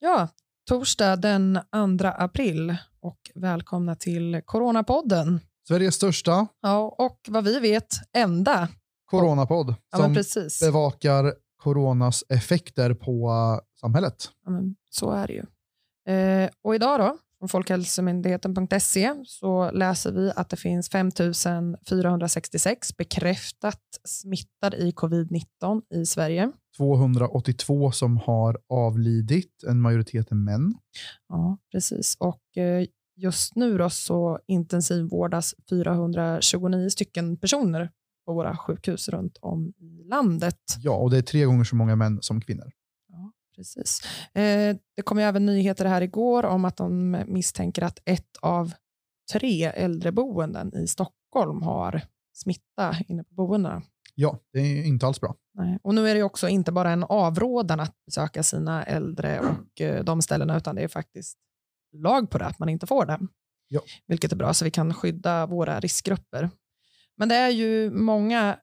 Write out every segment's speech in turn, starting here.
Ja, torsdag den 2 april och välkomna till Coronapodden. Sveriges största Ja, och vad vi vet, enda. coronapodd Ja, men som precis. bevakar coronas effekter på eh, samhället. Ja, men så är det ju. Eh, och idag då, från Folkhälsomyndigheten.se så läser vi att det finns 5 466 bekräftat smittade i covid-19 i Sverige. 282 som har avlidit, en majoritet är män. Ja, precis. Och eh, just nu då så intensivvårdas 429 stycken personer på våra sjukhus runt om i landet. Ja, och det är tre gånger så många män som kvinnor. Precis. Eh, det kom ju även nyheter här igår om att de misstänker att ett av tre äldreboenden i Stockholm har smitta inne på boendena. Ja, det är inte alls bra. Nej. Och nu är det också inte bara en avrådan att besöka sina äldre och eh, de ställena, utan det är faktiskt lag på det, att man inte får det. Ja. Vilket är bra, så vi kan skydda våra riskgrupper. Men det är ju många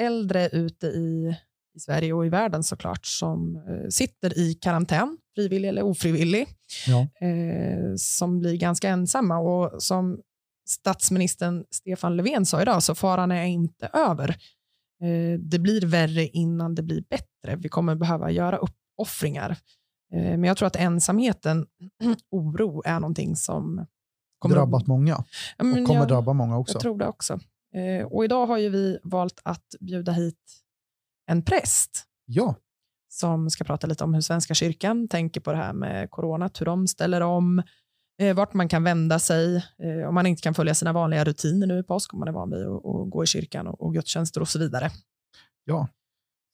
äldre ute i, i Sverige och i världen såklart som eh, sitter i karantän, frivillig eller ofrivillig, Ja. eh, som blir ganska ensamma. Och som statsministern Stefan Löfven sa idag, så faran är inte över. Eh, det blir värre innan det blir bättre. Vi kommer behöva göra uppoffringar. Men jag tror att ensamheten, oro, är någonting som kommer Drabbat många Ja, och kommer jag, drabba många också. Jag tror det också. Och idag har ju vi valt att bjuda hit en präst Ja, som ska prata lite om hur Svenska kyrkan tänker på det här med coronat, hur de ställer om, eh, vart man kan vända sig, eh, om man inte kan följa sina vanliga rutiner nu i påsk, om man är van vid att, gå i kyrkan och, och gudstjänster och så vidare. ja.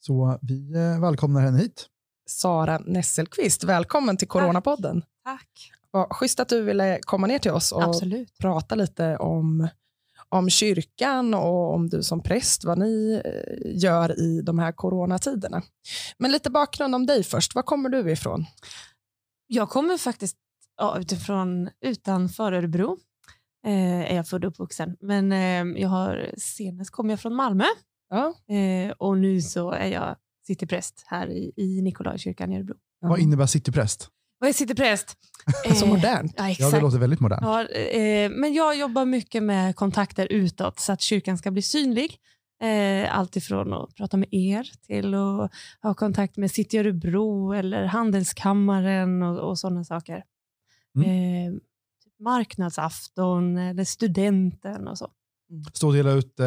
Så vi eh, välkomnar henne hit. Sara Nesselqvist, välkommen till Coronapodden. Tack. Vad schysst att du ville komma ner till oss och Absolut. prata lite om, om kyrkan och om du som präst, vad ni eh, gör i de här coronatiderna. Men lite bakgrund om dig först. Var kommer du ifrån? Jag kommer faktiskt ja, utifrån utanför Örebro. Eh, är jag född och uppvuxen. Men eh, jag har, senast kom jag från Malmö Ja. eh, och nu så är jag citypräst här i, i Nikolaikyrkan i Örebro. Vad innebär citypräst? Vad är citypräst? Så modernt. Ja, Ja, exakt. det låter väldigt modernt. Ja, eh, men jag jobbar mycket med kontakter utåt så att kyrkan ska bli synlig. Eh, allt ifrån att prata med er till att ha kontakt med City Örebro eller Handelskammaren och, och sådana saker. Mm. Eh, marknadsafton eller studenten och så. Stå och dela ut, eh,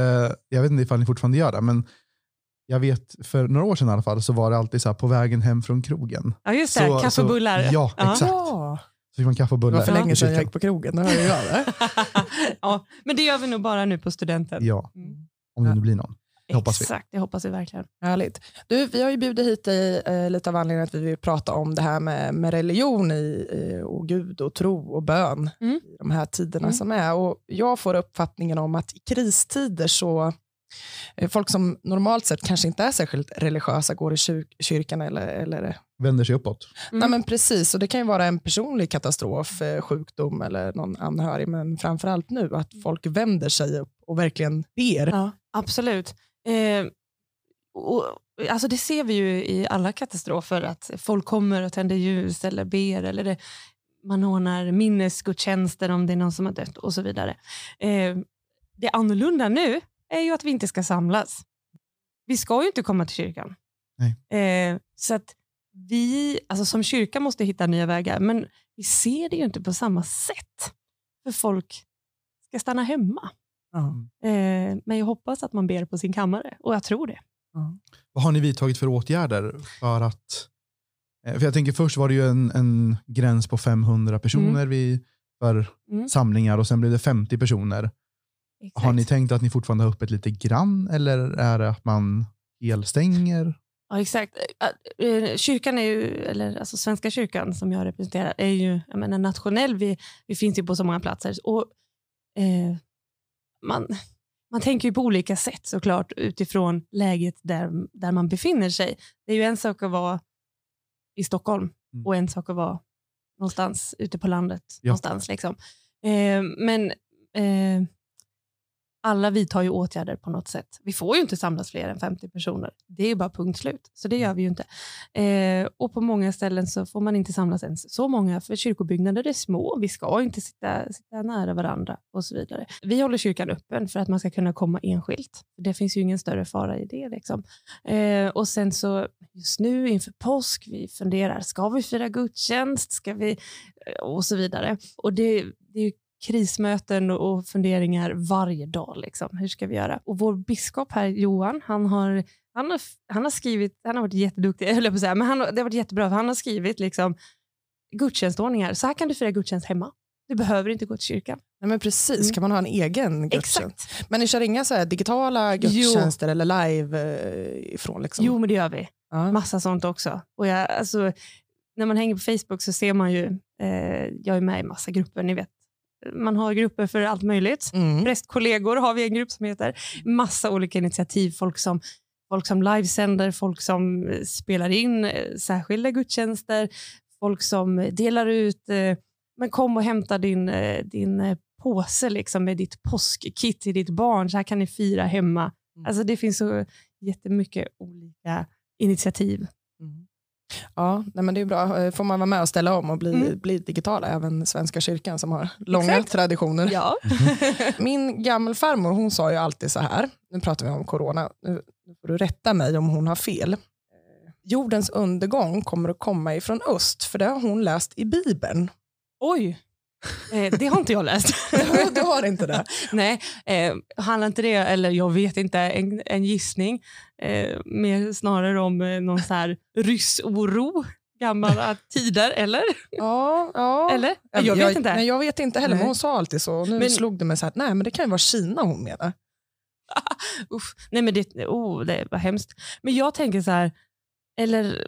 jag vet inte ifall ni fortfarande gör det, men jag vet för några år sedan i alla fall så var det alltid så här på vägen hem från krogen. Ja, just det. Så- Kaffe och så- bullar. ja, exakt. Så fick man kaffe och det bullar. var för länge sedan jag gick på krogen. Det jag det. ja, men det gör vi nog bara nu på studenten. Ja, Mm. om det nu blir någon. Det hoppas vi. Exakt, det hoppas vi verkligen. Härligt. Du, vi har ju bjudit hit dig eh, lite av anledningen att vi vill prata om det här med, med religion i, eh, och Gud och tro och bön Mm. i de här tiderna Mm. som är. Och jag får uppfattningen om att i kristider så folk som normalt sett kanske inte är särskilt religiösa går i kyr- kyrkan eller, eller Vänder sig uppåt. Mm. Nej, men precis, och det kan ju vara en personlig katastrof, eh, sjukdom eller någon anhörig, men framförallt nu att folk vänder sig upp och verkligen ber. Ja, absolut. Eh, och, alltså det ser vi ju i alla katastrofer, att folk kommer och tänder ljus eller ber, eller det, man ordnar minnesgudstjänster om det är någon som har dött och så vidare. Eh, det annorlunda nu är ju att vi inte ska samlas. Vi ska ju inte komma till kyrkan. Eh, så att vi, alltså som kyrka måste hitta nya vägar, men vi ser det ju inte på samma sätt. För folk ska stanna hemma. Eh, men jag hoppas att man ber på sin kammare och jag tror det. Vad har ni vidtagit för åtgärder för att... eh, För jag tänker först var det ju en, en gräns på 500 personer vid, för Mm. samlingar och sen blev det 50 personer. Exakt. Har ni tänkt att ni fortfarande har öppet lite grann eller är det att man helstänger? Ja, exakt. Eh, Kyrkan är ju, eller alltså Svenska kyrkan som jag representerar, är ju jag menar, nationell. Vi, vi finns ju på så många platser. Och, eh, man, man tänker ju på olika sätt såklart utifrån läget där, där man befinner sig. Det är ju en sak att vara i Stockholm Mm. och en sak att vara någonstans ute på landet. Ja. någonstans liksom. eh, Men eh, alla vidtar ju åtgärder på något sätt. Vi får ju inte samlas fler än 50 personer. Det är bara punkt slut. Så det gör vi ju inte. Eh, och på många ställen så får man inte samlas ens så många, för kyrkobyggnader är små. Vi ska inte sitta, sitta nära varandra och så vidare. Vi håller kyrkan öppen för att man ska kunna komma enskilt. Det finns ju ingen större fara i det. Liksom. Eh, och sen så just nu inför påsk, vi funderar, ska vi fira gudstjänst? Ska vi? Eh, och så vidare. Och det, det är krismöten och funderingar varje dag. Liksom. Hur ska vi göra? Och vår biskop här, Johan, han har, han har, han har skrivit, han har varit jätteduktig, jag på att säga, men han, det har varit jättebra, för han har skrivit liksom, gudstjänstordningar. Så här kan du fira gudstjänst hemma. Du behöver inte gå till kyrkan. Nej, men precis, mm. kan man ha en egen gudstjänst? Exakt. Men ni kör inga så digitala gudstjänster jo. eller live eh, ifrån? Liksom? Jo, men det gör vi. Ja. Massa sånt också. Och jag, alltså, när man hänger på Facebook så ser man ju, eh, jag är med i massa grupper, ni vet man har grupper för allt möjligt. Mm. Prästkollegor har vi en grupp som heter. Massa olika initiativ. Folk som, folk som livesänder, folk som eh, spelar in eh, särskilda gudstjänster, folk som delar ut eh, men kom och hämta din, din påse liksom, med ditt påskkit till ditt barn. Så här kan ni fira hemma. Mm. Alltså, det finns så jättemycket olika initiativ. Mm. Ja, nej men det är bra. Eh, får man vara med och ställa om och bli, mm. bli digitala, även Svenska kyrkan som har långa Exakt. traditioner. Ja. Min gammelfarmor hon sa ju alltid så här, nu pratar vi om corona, nu får du rätta mig om hon har fel. Jordens undergång kommer att komma ifrån öst, för det har hon läst i Bibeln. Oj! Eh, det har inte jag läst. du har inte det? Nej, eh, handlar inte det, eller jag vet inte, en, en gissning, eh, mer snarare om eh, någon så här ryssoro gamla tider, eller? Ja, ja. Eller? Jag, jag vet inte. Nej, jag vet inte heller, nej. men hon sa alltid så. Nu men, slog det mig så här, nej men det kan ju vara Kina hon menar. Uff, nej men det, oh, det var hemskt. Men jag tänker så här, eller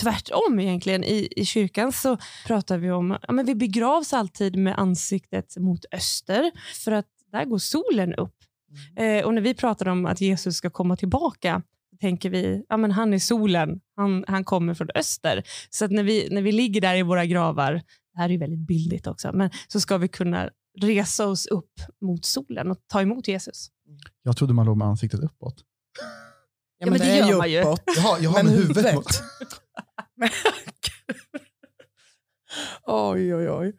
tvärtom egentligen. I, I kyrkan så pratar vi om ja, men vi begravs alltid med ansiktet mot öster för att där går solen upp. Mm. Eh, och när vi pratar om att Jesus ska komma tillbaka tänker vi ja, men han är solen, han, han kommer från öster. Så att när vi, när vi ligger där i våra gravar, det här är väldigt bildligt också, men så ska vi kunna resa oss upp mot solen och ta emot Jesus. Jag trodde man låg med ansiktet uppåt. Ja, men, men det, det gör man ju. Uppåt. Jaha, jag har med huvudet mot. oj, oj, oj.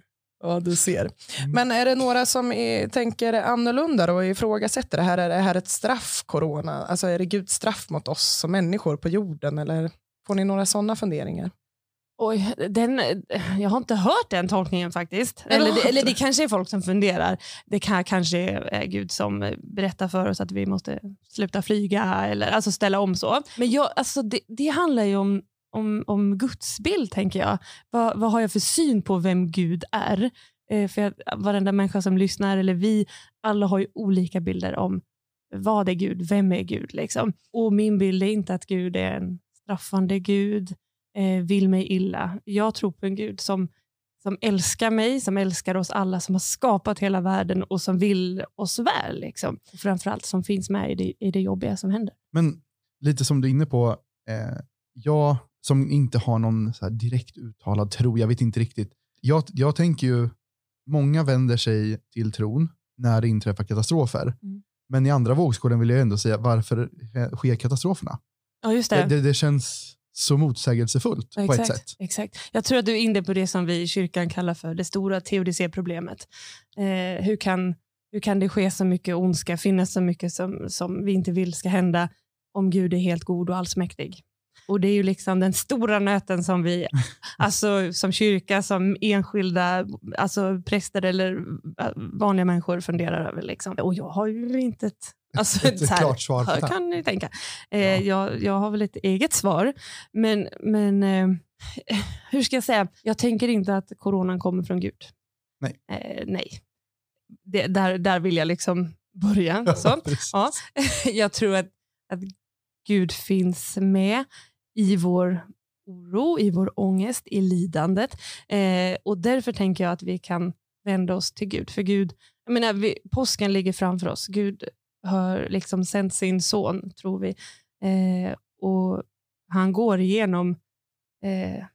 Ja, du ser. Mm. Men är det några som är, tänker annorlunda och ifrågasätter det här? Är det här ett straff, corona? Alltså är det Guds straff mot oss som människor på jorden? Eller får ni några sådana funderingar? Oj, den, jag har inte hört den tolkningen faktiskt. Eller det, eller det kanske är folk som funderar. Det kan, kanske är Gud som berättar för oss att vi måste sluta flyga eller alltså ställa om så. Men jag, alltså det, det handlar ju om, om, om gudsbild, tänker jag. Vad, vad har jag för syn på vem Gud är? Eh, för jag, varenda människa som lyssnar, eller vi, alla har ju olika bilder om vad är Gud, vem är Gud? Liksom. Och Min bild är inte att Gud är en straffande Gud eh, vill mig illa. Jag tror på en Gud som, som älskar mig, som älskar oss alla, som har skapat hela världen och som vill oss väl. Liksom. Framförallt som finns med i det, i det jobbiga som händer. Men lite som du är inne på, eh, jag som inte har någon direkt uttalad tro, jag vet inte riktigt. Jag, jag tänker ju, många vänder sig till tron när det inträffar katastrofer. Mm. Men i andra vågskålen vill jag ändå säga, varför sker katastroferna? Ja, just det. Det, det, det känns så motsägelsefullt ja, på ett sätt. Exakt. Jag tror att du är inne på det som vi i kyrkan kallar för det stora teodicé-problemet. Eh, hur, kan, hur kan det ske så mycket ondska, finnas så mycket som, som vi inte vill ska hända om Gud är helt god och allsmäktig? Och Det är ju liksom den stora nöten som vi alltså, som kyrka, som enskilda alltså präster eller äh, vanliga människor funderar över. Liksom. Och jag har ju inte ett Alltså, ett här, klart svar på det. kan ni tänka. Eh, ja. jag, jag har väl ett eget svar. Men, men eh, hur ska jag säga? Jag tänker inte att coronan kommer från Gud. Nej. Eh, nej. Det, där, där vill jag liksom börja. Så. ja. Jag tror att, att Gud finns med i vår oro, i vår ångest, i lidandet. Eh, och Därför tänker jag att vi kan vända oss till Gud. För Gud, jag menar, vi, påsken ligger framför oss. Gud har liksom sänt sin son, tror vi. Eh, och Han går igenom eh,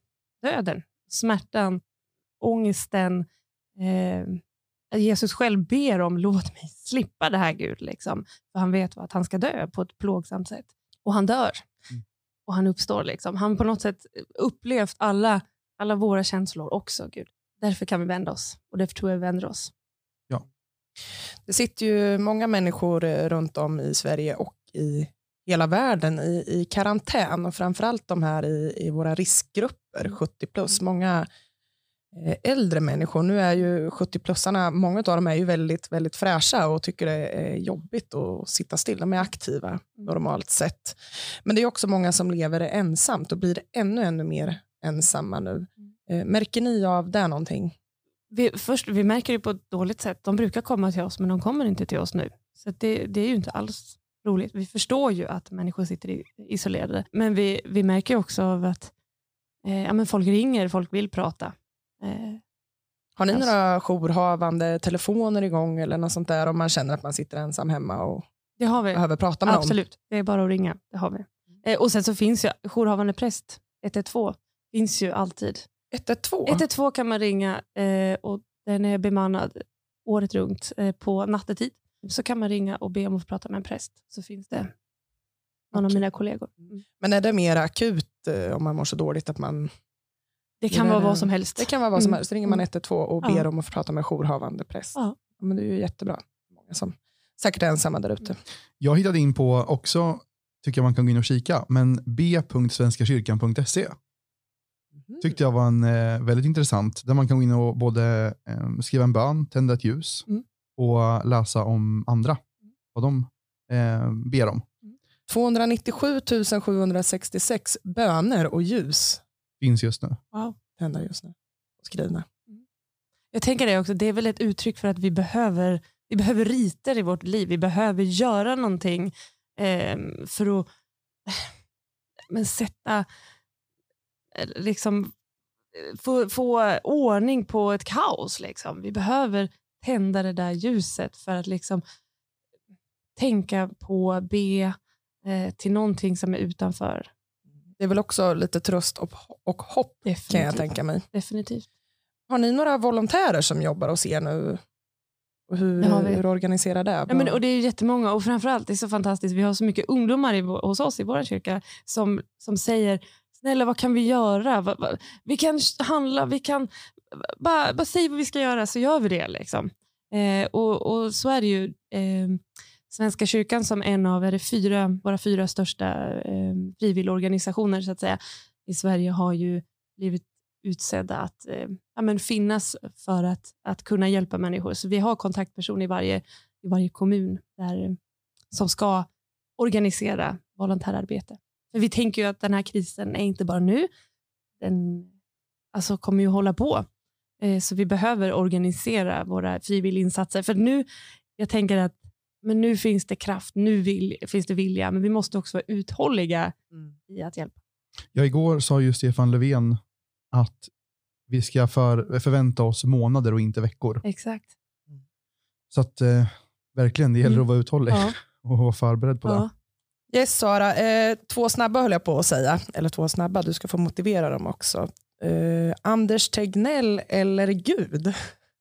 döden, smärtan, ångesten, eh, Jesus själv ber om, låt mig slippa det här Gud. Liksom. För han vet att han ska dö på ett plågsamt sätt. Och han dör. Mm. Och han uppstår. Liksom. Han på något sätt upplevt alla, alla våra känslor också, Gud. Därför kan vi vända oss. Och därför tror jag vi vänder oss. Det sitter ju många människor eh, runt om i Sverige och i hela världen i, i karantän och framförallt de här i, i våra riskgrupper, 70 plus. Många eh, äldre människor. Nu är ju 70-plussarna, många av dem är ju väldigt, väldigt fräscha och tycker det är jobbigt att sitta still. De är aktiva normalt sett. Men det är också många som lever ensamt och blir ännu, ännu mer ensamma nu. Eh, Märker ni av det någonting? Vi, först, vi märker det på ett dåligt sätt. De brukar komma till oss, men de kommer inte till oss nu. Så det, det är ju inte alls roligt. Vi förstår ju att människor sitter isolerade, men vi, vi märker också av att eh, ja, men folk ringer, folk vill prata. Eh, Har ni Alltså- några jourhavande telefoner igång eller något sånt där om man känner att man sitter ensam hemma och det har vi. behöver prata med någon? Absolut, det är bara att ringa. Det har vi. Eh, och sen så finns ju jourhavande präst, 112, finns ju alltid. 112? 112 kan man ringa eh, och den är bemannad året runt eh, på nattetid. Så kan man ringa och be om att få prata med en präst. Så finns det någon av Okej. mina kollegor. Mm. Men är det mer akut eh, om man mår så dåligt att man... Det kan vara vad som helst. Det kan vara vad som Mm. helst. Så ringer man 112 och Ja. ber om att få prata med jourhavande präst. Ja. Ja, men det är ju jättebra. Många som säkert är ensamma där ute. Jag hittade in på också, tycker jag man kan gå in och kika, men b.svenskakyrkan.se tyckte jag var en eh, väldigt intressant, där man kan gå in och både eh, skriva en bön, tända ett ljus Mm. och läsa om andra, vad de eh, ber om. 297 766 böner och ljus Finns just nu. tända just nu. Och skrivna. Jag tänker det också, det är väl ett uttryck för att vi behöver, vi behöver riter i vårt liv. Vi behöver göra någonting eh, för att eh, men sätta, liksom, få, få ordning på ett kaos. Liksom. Vi behöver tända det där ljuset för att liksom tänka på, be eh, till någonting som är utanför. Det är väl också lite tröst och, och hopp kan jag Definitivt. tänka mig. Definitivt. Har ni några volontärer som jobbar hos er nu? Och hur, Det har vi. hur organiserar det? Ja, men, och det är jättemånga och framförallt det är så fantastiskt. Vi har så mycket ungdomar i, hos oss i vår kyrka som, som säger snälla vad kan vi göra? Va, va, vi kan handla, vi kan bara, bara säg vad vi ska göra så gör vi det. Liksom. Eh, och, och så är det ju. Eh, Svenska kyrkan som en av är det fyra, våra fyra största eh, frivilligorganisationer så att säga, i Sverige har ju blivit utsedda att eh, ja, men finnas för att, att kunna hjälpa människor. Så vi har kontaktperson i varje, i varje kommun där, som ska organisera volontärarbete. För vi tänker ju att den här krisen är inte bara nu, den alltså, kommer ju hålla på. Eh, så vi behöver organisera våra frivilliginsatser. För nu, jag tänker att men nu finns det kraft, nu vill, finns det vilja, men vi måste också vara uthålliga Mm. i att hjälpa. Ja, igår sa ju Stefan Löfven att vi ska för, förvänta oss månader och inte veckor. Exakt. Så att eh, verkligen, det gäller Mm. att vara uthållig Ja. och vara förberedd på det. Yes, Sara. Eh, två snabba höll jag på att säga. Eller två snabba, du ska få motivera dem också. Eh, Anders Tegnell eller Gud?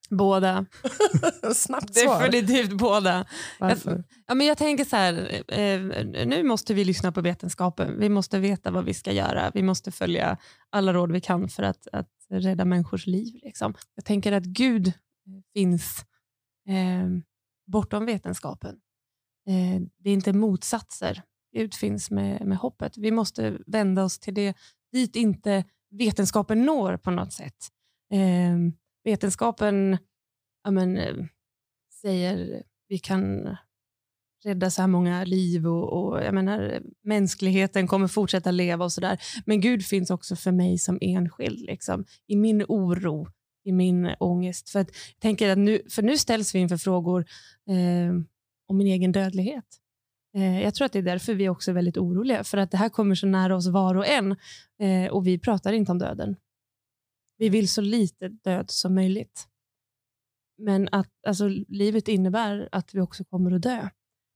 Båda. Snabbt svar. Definitivt båda. Varför? Ja, men jag tänker så här, eh, nu måste vi lyssna på vetenskapen. Vi måste veta vad vi ska göra. Vi måste följa alla råd vi kan för att, att rädda människors liv. Liksom. Jag tänker att Gud finns eh, bortom vetenskapen. Eh, det är inte motsatser. Gud finns med, med hoppet. Vi måste vända oss till det dit inte vetenskapen når på något sätt. Eh, vetenskapen ja, men, säger vi kan rädda så här många liv och, och jag menar, mänskligheten kommer fortsätta leva och sådär. Men Gud finns också för mig som enskild, liksom, i min oro, i min ångest. För, att, jag tänker att nu, för nu ställs vi inför frågor eh, om min egen dödlighet. Eh, jag tror att det är därför vi också är väldigt oroliga, för att det här kommer så nära oss var och en eh, och vi pratar inte om döden. Vi vill så lite död som möjligt. Men att alltså, livet innebär att vi också kommer att dö.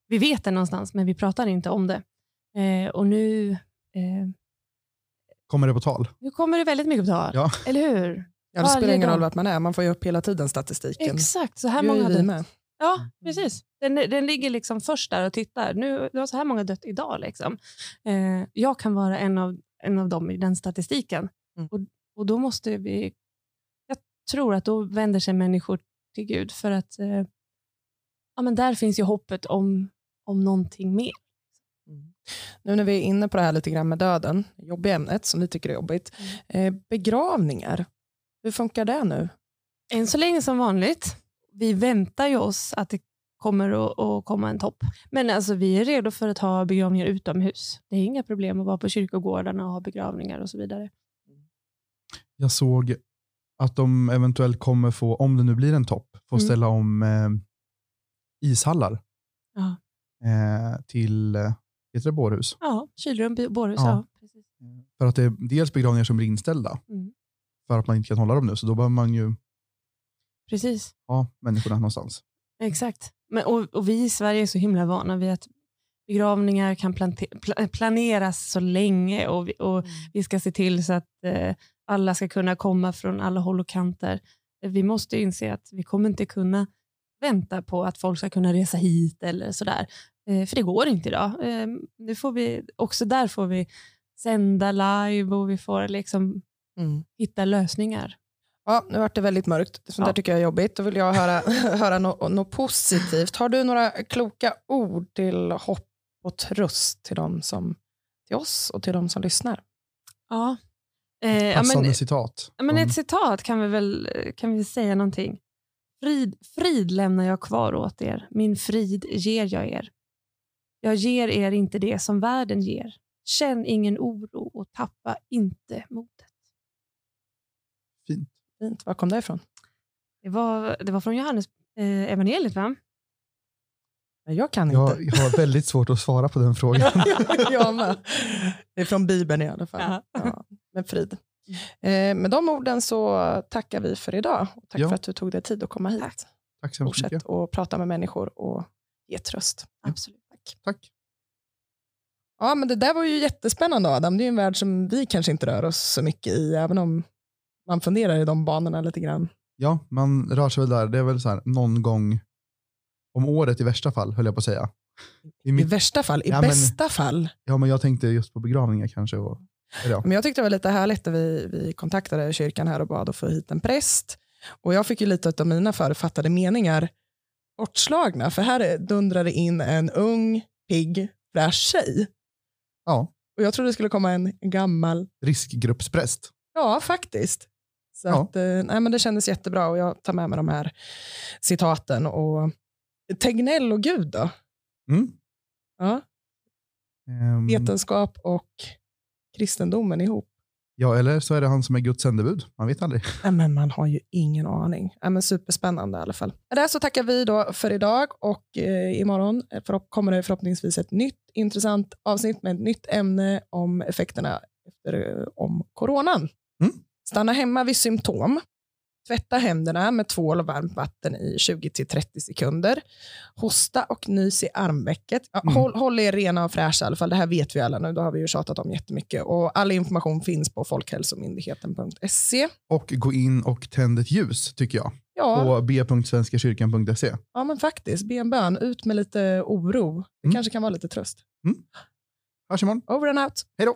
Vi vet det någonstans, men vi pratar inte om det. Eh, och nu, eh, Kommer det på tal? nu kommer det väldigt mycket på tal. Ja. Eller hur? Ja, det spelar ingen roll vart man är, man får ju upp hela tiden statistiken. Exakt, så här många vi dött. Ja, precis. Den, den ligger liksom först där och tittar. Nu, det var så här många dött idag. Liksom. Eh, jag kan vara en av, en av dem i den statistiken. Mm. Och, och då måste vi... Jag tror att då vänder sig människor till Gud för att eh, ja, men där finns ju hoppet om, om någonting mer. Nu när vi är inne på det här lite grann med döden, jobbiga ämnet som vi tycker är jobbigt. Eh, begravningar, hur funkar det nu? Än så länge som vanligt. Vi väntar ju oss att det kommer att, att komma en topp. Men alltså, vi är redo för att ha begravningar utomhus. Det är inga problem att vara på kyrkogårdarna och ha begravningar och så vidare. Jag såg att de eventuellt kommer få, om det nu blir en topp, få Mm. ställa om eh, ishallar Ja. eh, till eh, heter det bårhus. Ja, kylrum, bårhus. Ja. Ja. precis. För att det är dels begravningar som blir inställda Mm. för att man inte kan hålla dem nu, så då behöver man ju precis. ha människorna någonstans. Exakt. Men, och, och vi i Sverige är så himla vana vid att begravningar kan planeras så länge och vi, och vi ska se till så att eh, alla ska kunna komma från alla håll och kanter. Vi måste inse att vi kommer inte kunna vänta på att folk ska kunna resa hit eller sådär. Eh, för det går inte idag. Eh, nu får vi, också där får vi sända live och vi får liksom hitta lösningar. Ja, nu vart det väldigt mörkt. Sånt Ja. där tycker jag är jobbigt. Då vill jag höra, höra något no positivt. Har du några kloka ord till hopp och tröst till, dem som, till oss och till de som lyssnar? Ja. Eh, ja, Passande men, citat. Ja, men ett citat kan vi väl kan vi säga någonting. Frid, frid lämnar jag kvar åt er, min frid ger jag er. Jag ger er inte det som världen ger. Känn ingen oro och tappa inte modet. Fint. Fint. Var kom det ifrån? Det var, det var från Johannes eh, evangeliet va? Jag kan Jag, inte. jag har väldigt svårt att svara på den frågan. jag med. Det är från Bibeln i alla fall. Ja. Ja, med frid. Eh, med de orden så tackar vi för idag. Och tack Ja. för att du tog dig tid att komma hit. Tack. Tack så hemskt Fortsätt mycket. att prata med människor och ge tröst. Absolut. Tack. Tack. Ja, men det där var ju jättespännande Adam. Det är ju en värld som vi kanske inte rör oss så mycket i, även om man funderar i de banorna lite grann. Ja, man rör sig väl där. Det är väl så här någon gång om året i värsta fall, höll jag på att säga. I I mitt, värsta fall, i Ja, men- bästa fall. ja, men jag tänkte just på begravningar kanske. Och, ja. Men jag tyckte det var lite härligt när vi, vi kontaktade kyrkan här och bad att få hit en präst. Och jag fick ju lite av mina förutfattade meningar bortslagna. För här dundrar det in en ung, pigg, fräsch tjej. ja, Och jag trodde det skulle komma en gammal, riskgruppspräst. ja faktiskt. Så Ja. att, eh, nej, men det kändes jättebra och jag tar med mig de här citaten. Och Tegnell och Gud då? Mm. Ja, Ehm, vetenskap och kristendomen ihop. ja, eller så är det han som är Guds sändebud. Man vet aldrig. Nej, men man har ju ingen aning. Nej, men superspännande i alla fall. Det så tackar vi då för idag och eh, imorgon eh, förhopp- kommer det förhoppningsvis ett nytt intressant avsnitt med ett nytt ämne om effekterna efter, eh, om coronan. Mm. Stanna hemma vid symptom. Tvätta händerna med tvål och varmt vatten i 20-30 sekunder. Hosta och nys i armvecket. Ja, Mm. håll, håll er rena och fräscha i alla fall. Det här vet vi alla nu. Det har vi ju tjatat om jättemycket. Och all information finns på folkhälsomyndigheten.se. Och gå in och tänd ett ljus, tycker jag. Ja, På b.svenskakyrkan.se. ja, men faktiskt. Be en bön. Ut med lite oro. Det Mm. kanske kan vara lite tröst. Hörs imorgon. Over and out. Hej då!